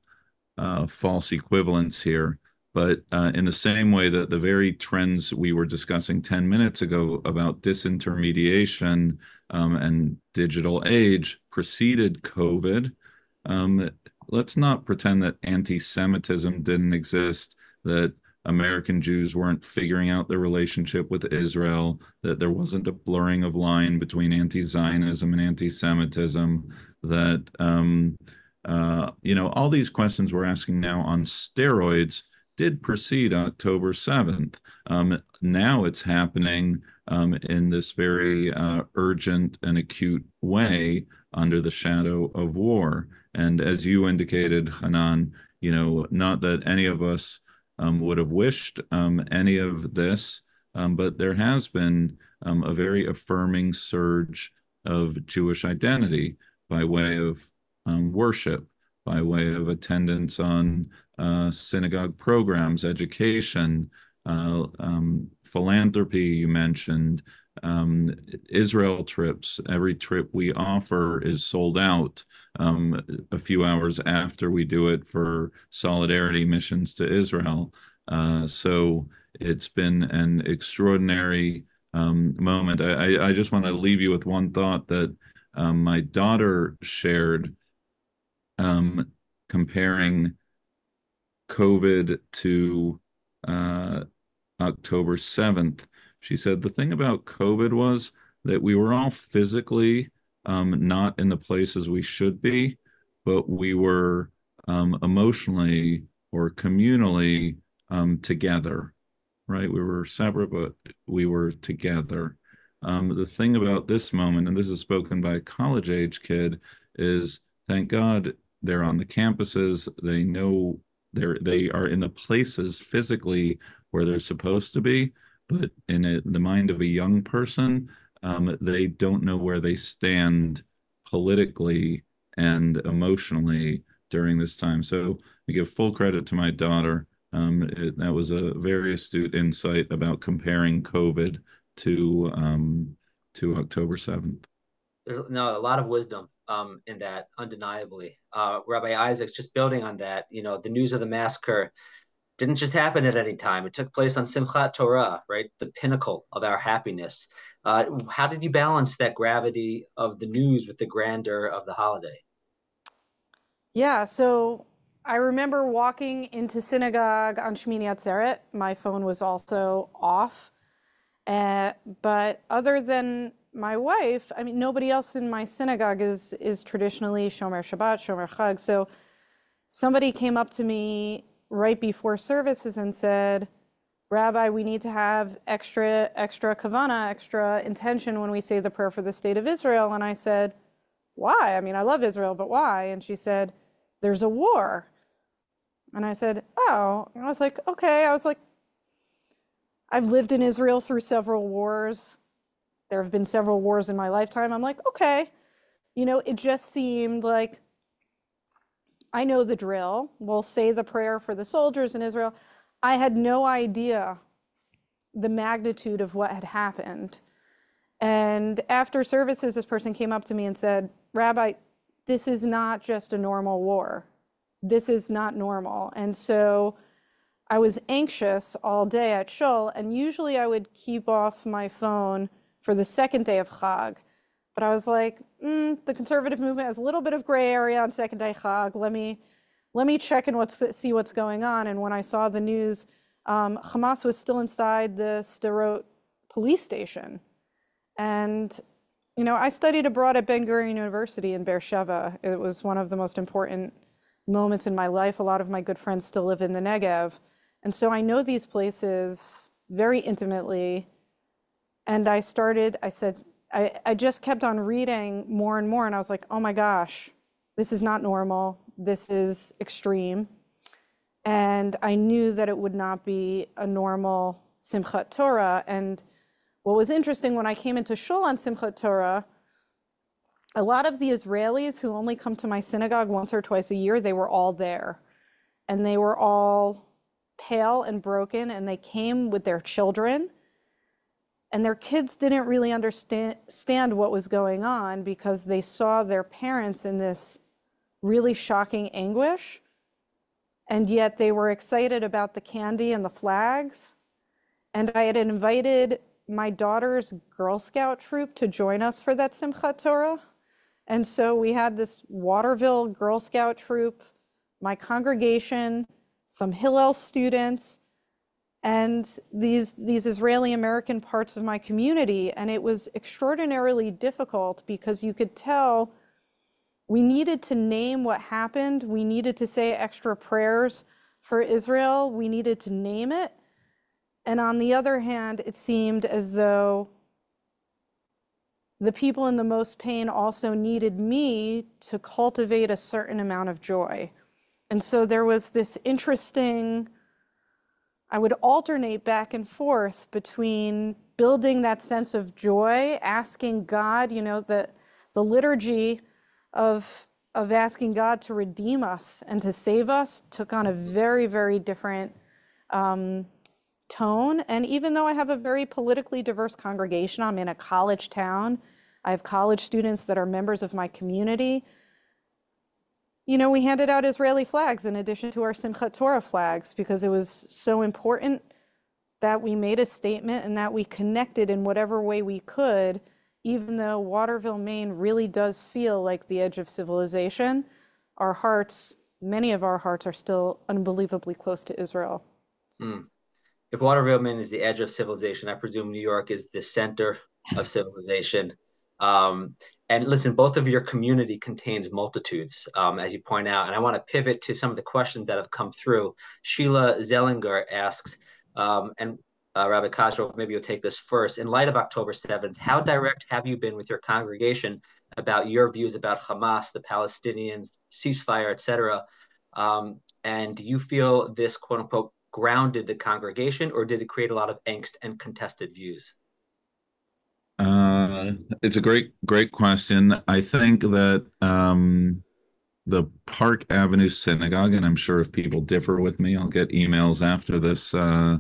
uh, false equivalence here. But uh, in the same way that the very trends we were discussing 10 minutes ago about disintermediation um, and digital age preceded COVID, um, let's not pretend that anti Semitism didn't exist, that American Jews weren't figuring out their relationship with Israel, that there wasn't a blurring of line between anti Zionism and anti Semitism, that, um, uh, you know, all these questions we're asking now on steroids did precede October 7th. Um, now it's happening um, in this very uh, urgent and acute way under the shadow of war. And as you indicated, Chanan, you know, not that any of us um, would have wished um, any of this, um, but there has been um, a very affirming surge of Jewish identity by way of worship, by way of attendance on uh, synagogue programs, education, uh, um, philanthropy, you mentioned, um, Israel trips. Every trip we offer is sold out um, a few hours after we do it for solidarity missions to Israel. Uh, so it's been an extraordinary um, moment. I, I, just want to leave you with one thought that um, my daughter shared um, comparing COVID to uh, October 7th. She said the thing about COVID was that we were all physically um, not in the places we should be, but we were um, emotionally or communally um, together, right? We were separate, but we were together. Um, the thing about this moment, and this is spoken by a college age kid, is thank God they're on the campuses. They know they're they are in the places physically where they're supposed to be, but in a, the mind of a young person, um, they don't know where they stand politically and emotionally during this time. So I give full credit to my daughter. Um, it, that was a very astute insight about comparing COVID to um, to October seventh. There's no a lot of wisdom um, in that, undeniably. Uh, Rabbi Isaacs, just building on that, you know, the news of the massacre didn't just happen at any time. It took place on Simchat Torah, right? The pinnacle of our happiness. Uh, how did you balance that gravity of the news with the grandeur of the holiday? Yeah, so I remember walking into synagogue on Shmini Atzeret. My phone was also off. Uh, but other than my wife, I mean, nobody else in my synagogue is is traditionally Shomer Shabbat, Shomer Chag. So somebody came up to me right before services and said, Rabbi, we need to have extra, extra kavana, extra intention when we say the prayer for the state of Israel. And I said, why? I mean, I love Israel, but why? And she said, there's a war. And I said, oh. And I was like, okay. I was like, I've lived in Israel through several wars there have been several wars in my lifetime. I'm like, okay. You know, it just seemed like I know the drill. We'll say the prayer for the soldiers in Israel. I had no idea the magnitude of what had happened. And after services, this person came up to me and said, Rabbi, this is not just a normal war. This is not normal. And so I was anxious all day at Shul, and usually I would keep off my phone for the second day of Chag. But I was like, mm, the conservative movement has a little bit of gray area on second day Chag. Let me, let me check and what's, see what's going on. And when I saw the news, um, Hamas was still inside the Sderot police station. And, you know, I studied abroad at Ben Gurion University in Beersheba. It was one of the most important moments in my life. A lot of my good friends still live in the Negev. And so I know these places very intimately. And I started, I said, I, I just kept on reading more and more. And I was like, oh my gosh, this is not normal. This is extreme. And I knew that it would not be a normal Simchat Torah. And what was interesting when I came into Shul on Simchat Torah, a lot of the Israelis who only come to my synagogue once or twice a year, they were all there. And they were all pale and broken, and they came with their children. And their kids didn't really understand what was going on because they saw their parents in this really shocking anguish. And yet they were excited about the candy and the flags. And I had invited my daughter's Girl Scout troop to join us for that Simchat Torah. And so we had this Waterville Girl Scout troop, my congregation, some Hillel students, and these, these Israeli American parts of my community. And it was extraordinarily difficult because you could tell we needed to name what happened. We needed to say extra prayers for Israel. We needed to name it. And on the other hand, it seemed as though the people in the most pain also needed me to cultivate a certain amount of joy. And so there was this interesting, I would alternate back and forth between building that sense of joy, asking God, you know, the, the liturgy of, of asking God to redeem us and to save us took on a very, very different um, tone. And even though I have a very politically diverse congregation, I'm in a college town, I have college students that are members of my community. You know, we handed out Israeli flags in addition to our Simchat Torah flags because it was so important that we made a statement and that we connected in whatever way we could, even though Waterville, Maine really does feel like the edge of civilization. Our hearts, many of our hearts, are still unbelievably close to Israel. Mm if Waterville, Maine is the edge of civilization, I presume New York is the center of civilization. Um, and listen, both of your community contains multitudes, um, as you point out. And I want to pivot to some of the questions that have come through. Sheila Zellinger asks, um, and uh, Rabbi Cosgrove, maybe you'll take this first. In light of October 7th, how direct have you been with your congregation about your views about Hamas, the Palestinians, ceasefire, etc.? Um, and do you feel this quote unquote grounded the congregation, or did it create a lot of angst and contested views? Uh, it's a great, great question. I think that um, the Park Avenue Synagogue, and I'm sure if people differ with me, I'll get emails after this uh,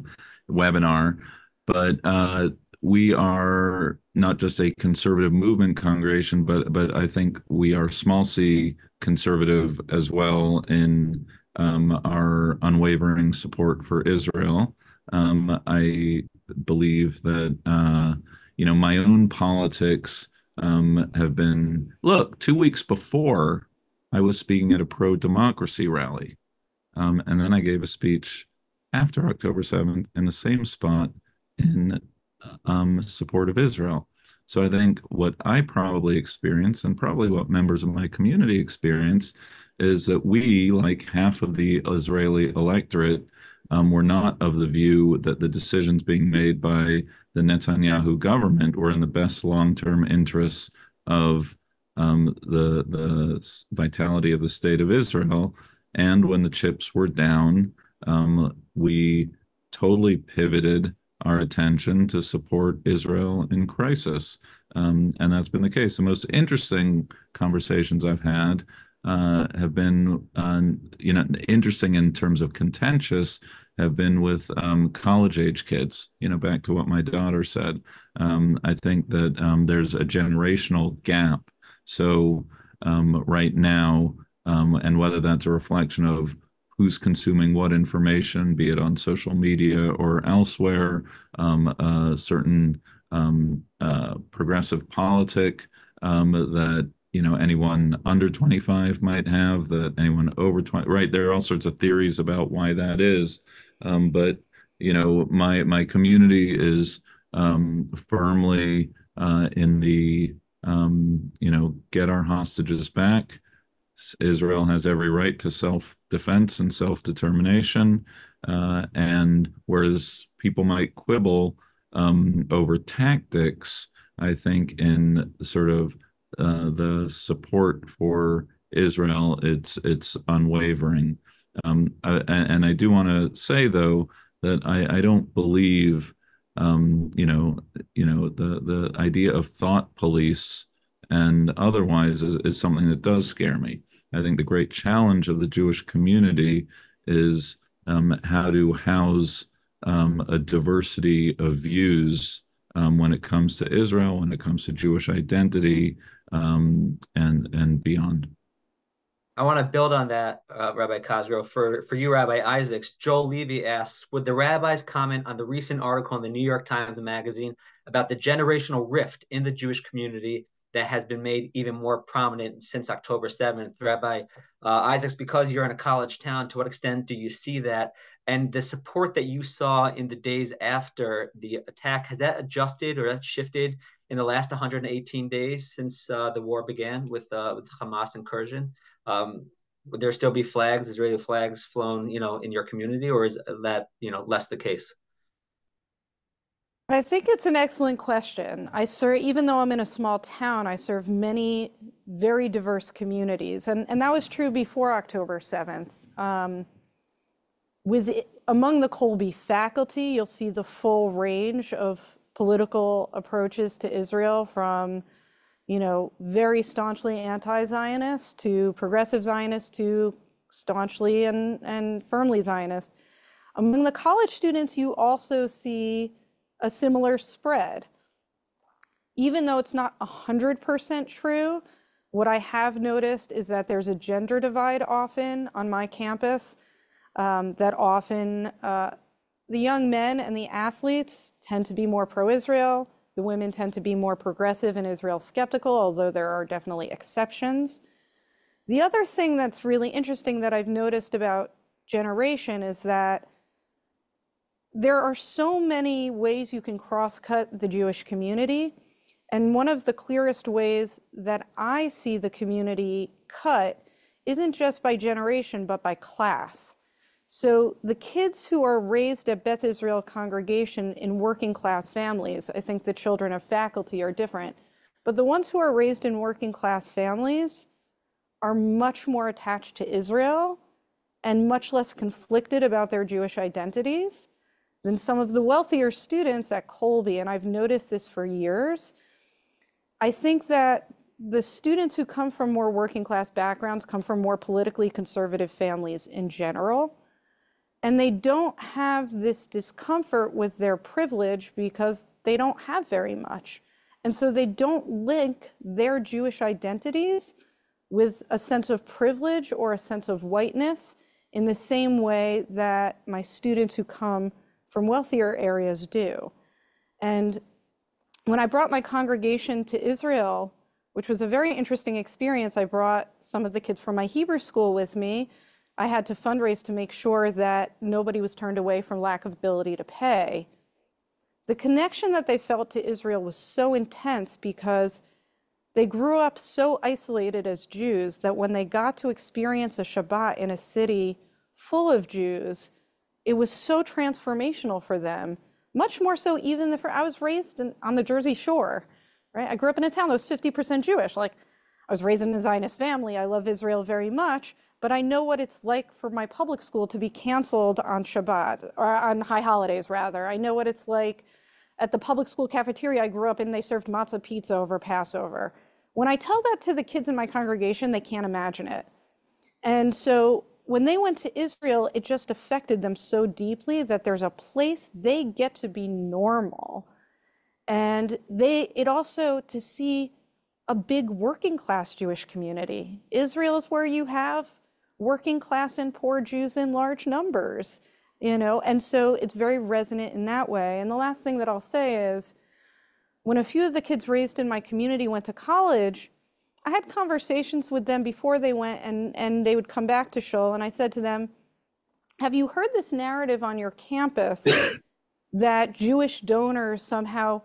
webinar. But uh, we are not just a conservative movement congregation, but but I think we are small c conservative as well in um, our unwavering support for Israel. Um, I believe that uh, you know my own politics um, have been look two weeks before I was speaking at a pro-democracy rally, um, and then I gave a speech after October seventh in the same spot in um, support of Israel. So I think what I probably experience, and probably what members of my community experience, is that we, like half of the Israeli electorate, um, were not of the view that the decisions being made by the Netanyahu government were in the best long-term interests of um, the the vitality of the state of Israel. And when the chips were down, um, we totally pivoted our attention to support Israel in crisis. Um, and that's been the case. The most interesting conversations I've had uh, have been, uh, you know, interesting in terms of contentious have been with um, college age kids. You know, back to what my daughter said. Um, I think that um, there's a generational gap. So um, right now, um, and whether that's a reflection of who's consuming what information, be it on social media or elsewhere, um, a certain uh, progressive politic that you know anyone under 25 might have that anyone over 20 right there are all sorts of theories about why that is um, but you know my my community is um, firmly uh, in the um, you know get our hostages back israel has every right to self-defense and self-determination uh, and whereas people might quibble um, over tactics i think in sort of uh, the support for Israel, it's it's unwavering. Um, I, and I do want to say though that I, I don't believe, um, you know, you know the the idea of thought police and otherwise is, is something that does scare me. I think the great challenge of the Jewish community is um, how to house um, a diversity of views um, when it comes to Israel, when it comes to Jewish identity, um, and and beyond. I want to build on that, uh, Rabbi Cosgrove. For for you, Rabbi Isaacs, Joel Levy asks, would the rabbis comment on the recent article in the New York Times Magazine about the generational rift in the Jewish community that has been made even more prominent since October 7th? Rabbi uh, Isaacs, because you're in a college town, to what extent do you see that? And the support that you saw in the days after the attack, has that adjusted or that shifted in the last 118 days since uh, the war began with, uh, with Hamas incursion? Um, would there still be flags, Israeli flags, flown, you know, in your community, or is that, you know, less the case? I think it's an excellent question. I serve, even though I'm in a small town, I serve many very diverse communities, and and that was true before October 7th. Um, with among the Colby faculty, you'll see the full range of political approaches to Israel from, you know, very staunchly anti-Zionist to progressive Zionist to staunchly and, and firmly Zionist. Among the college students, you also see a similar spread. Even though it's not 100% true, what I have noticed is that there's a gender divide often on my campus, um, that often uh, the young men and the athletes tend to be more pro-Israel. The women tend to be more progressive and Israel skeptical, although there are definitely exceptions. The other thing that's really interesting that I've noticed about generation is that there are so many ways you can cross-cut the Jewish community. And one of the clearest ways that I see the community cut isn't just by generation, but by class. So the kids who are raised at Beth Israel congregation in working class families, I think the children of faculty are different, but the ones who are raised in working class families are much more attached to Israel and much less conflicted about their Jewish identities than some of the wealthier students at Colby. And I've noticed this for years. I think that the students who come from more working class backgrounds come from more politically conservative families in general and they don't have this discomfort with their privilege because they don't have very much. And so they don't link their Jewish identities with a sense of privilege or a sense of whiteness in the same way that my students who come from wealthier areas do. And when I brought my congregation to Israel, which was a very interesting experience, I brought some of the kids from my Hebrew school with me I had to fundraise to make sure that nobody was turned away from lack of ability to pay. The connection that they felt to Israel was so intense because they grew up so isolated as Jews that when they got to experience a Shabbat in a city full of Jews, it was so transformational for them. Much more so even for I was raised in, on the Jersey Shore, right? I grew up in a town that was 50% Jewish. Like I was raised in a Zionist family. I love Israel very much, but I know what it's like for my public school to be canceled on Shabbat, or on high holidays rather. I know what it's like at the public school cafeteria I grew up in, they served matzah pizza over Passover. When I tell that to the kids in my congregation, they can't imagine it. And so when they went to Israel, it just affected them so deeply that there's a place they get to be normal. And they it also to see a big working class Jewish community. Israel is where you have working class and poor Jews in large numbers, you know, and so it's very resonant in that way. And the last thing that I'll say is when a few of the kids raised in my community went to college, I had conversations with them before they went and, and they would come back to Shul. And I said to them, Have you heard this narrative on your campus that Jewish donors somehow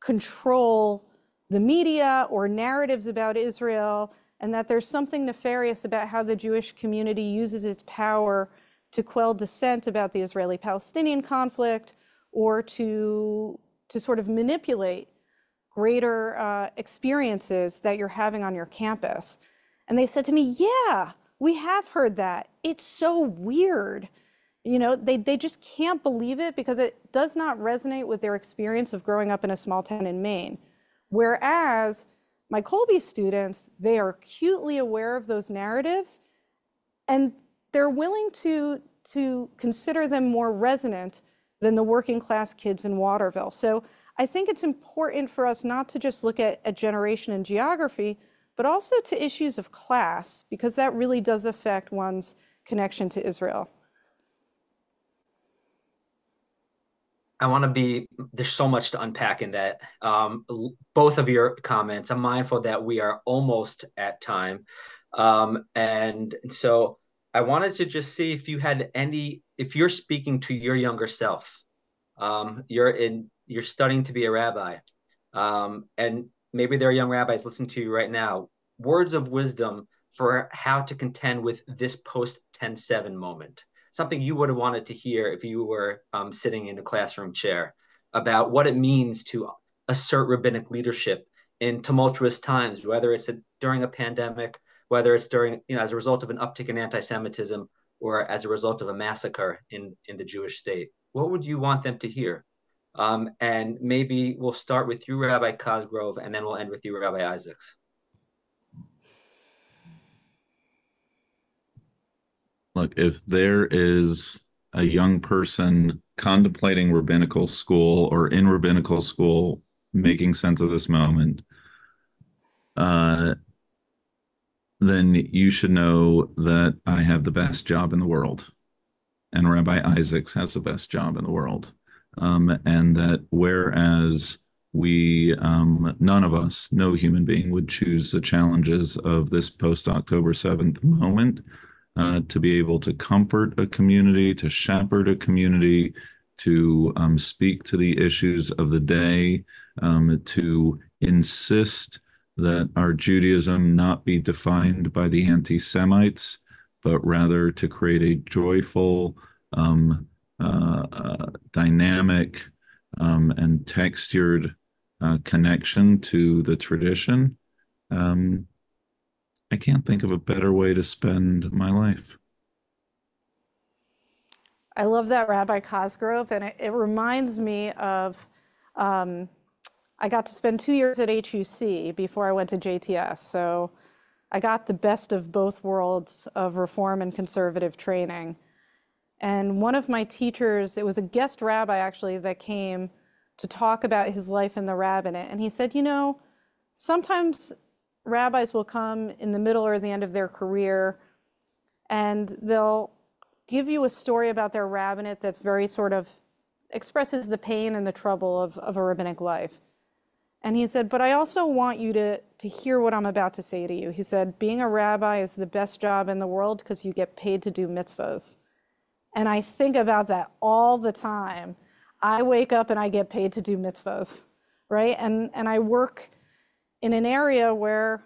control the media or narratives about Israel, and that there's something nefarious about how the Jewish community uses its power to quell dissent about the Israeli Palestinian conflict or to, to sort of manipulate greater uh, experiences that you're having on your campus. And they said to me, Yeah, we have heard that. It's so weird. You know, they, they just can't believe it because it does not resonate with their experience of growing up in a small town in Maine. Whereas my Colby students, they are acutely aware of those narratives and they're willing to, to consider them more resonant than the working class kids in Waterville. So I think it's important for us not to just look at, at generation and geography, but also to issues of class, because that really does affect one's connection to Israel. I want to be, there's so much to unpack in that. Um, both of your comments, I'm mindful that we are almost at time. Um, and so I wanted to just see if you had any, if you're speaking to your younger self, um, you're in you're studying to be a rabbi, um, and maybe there are young rabbis listening to you right now. Words of wisdom for how to contend with this post 10-7 moment. Something you would have wanted to hear if you were um, sitting in the classroom chair about what it means to assert rabbinic leadership in tumultuous times, whether it's a, during a pandemic, whether it's during, you know, as a result of an uptick in anti-Semitism or as a result of a massacre in, in the Jewish state. What would you want them to hear? Um, and maybe we'll start with you, Rabbi Cosgrove, and then we'll end with you, Rabbi Isaacs. Look, if there is a young person contemplating rabbinical school or in rabbinical school, making sense of this moment, uh, then you should know that I have the best job in the world, and Rabbi Isaacs has the best job in the world. Um, and that whereas we um, none of us no human being would choose the challenges of this post october 7th moment uh, to be able to comfort a community to shepherd a community to um, speak to the issues of the day um, to insist that our judaism not be defined by the anti-semites but rather to create a joyful um, uh, uh, dynamic um, and textured uh, connection to the tradition. Um, I can't think of a better way to spend my life. I love that, Rabbi Cosgrove, and it, it reminds me of um, I got to spend two years at HUC before I went to JTS. So I got the best of both worlds of reform and conservative training. And one of my teachers, it was a guest rabbi actually that came to talk about his life in the rabbinate. And he said, you know, sometimes rabbis will come in the middle or the end of their career and they'll give you a story about their rabbinate that's very sort of expresses the pain and the trouble of, of a rabbinic life. And he said, but I also want you to, to hear what I'm about to say to you. He said, being a rabbi is the best job in the world because you get paid to do mitzvahs. And I think about that all the time. I wake up and I get paid to do mitzvahs, right? And, and I work in an area where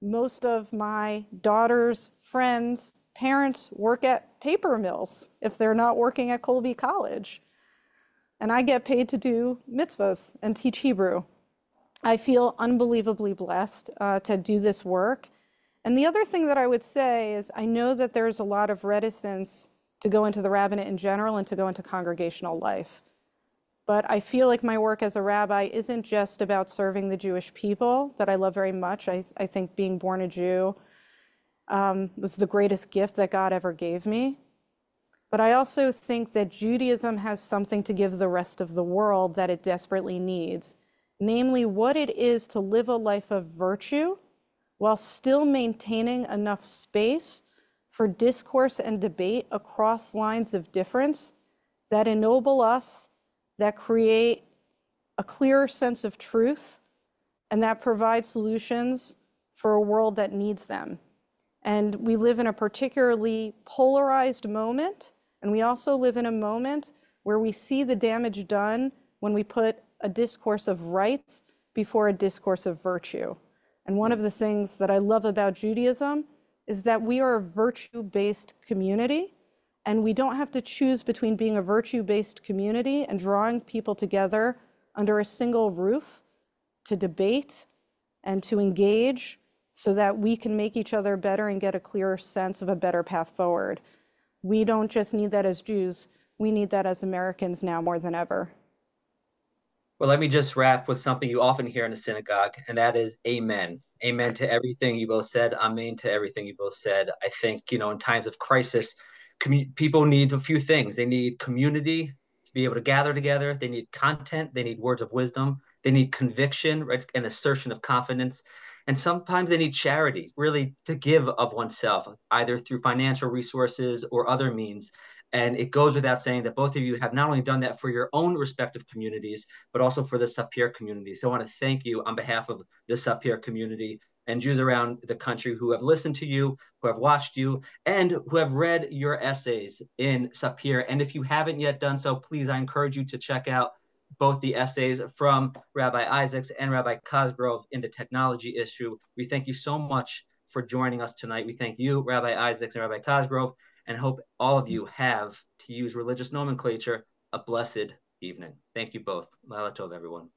most of my daughter's friends' parents work at paper mills if they're not working at Colby College. And I get paid to do mitzvahs and teach Hebrew. I feel unbelievably blessed uh, to do this work. And the other thing that I would say is I know that there's a lot of reticence to go into the rabbinate in general and to go into congregational life. But I feel like my work as a rabbi isn't just about serving the Jewish people that I love very much. I, I think being born a Jew um, was the greatest gift that God ever gave me. But I also think that Judaism has something to give the rest of the world that it desperately needs, namely, what it is to live a life of virtue while still maintaining enough space for discourse and debate across lines of difference that ennoble us, that create a clearer sense of truth, and that provide solutions for a world that needs them. And we live in a particularly polarized moment, and we also live in a moment where we see the damage done when we put a discourse of rights before a discourse of virtue. And one of the things that I love about Judaism is that we are a virtue based community, and we don't have to choose between being a virtue based community and drawing people together under a single roof to debate and to engage so that we can make each other better and get a clearer sense of a better path forward. We don't just need that as Jews, we need that as Americans now more than ever. Well, let me just wrap with something you often hear in the synagogue, and that is amen. Amen to everything you both said. Amen to everything you both said. I think, you know, in times of crisis, commu- people need a few things. They need community to be able to gather together, they need content, they need words of wisdom, they need conviction, right? An assertion of confidence. And sometimes they need charity, really to give of oneself, either through financial resources or other means. And it goes without saying that both of you have not only done that for your own respective communities, but also for the Sapir community. So I want to thank you on behalf of the Sapir community and Jews around the country who have listened to you, who have watched you, and who have read your essays in Sapir. And if you haven't yet done so, please, I encourage you to check out both the essays from Rabbi Isaacs and Rabbi Cosgrove in the technology issue. We thank you so much for joining us tonight. We thank you, Rabbi Isaacs and Rabbi Cosgrove, and hope all of you have, to use religious nomenclature, a blessed evening. Thank you both. Laila Tov, everyone.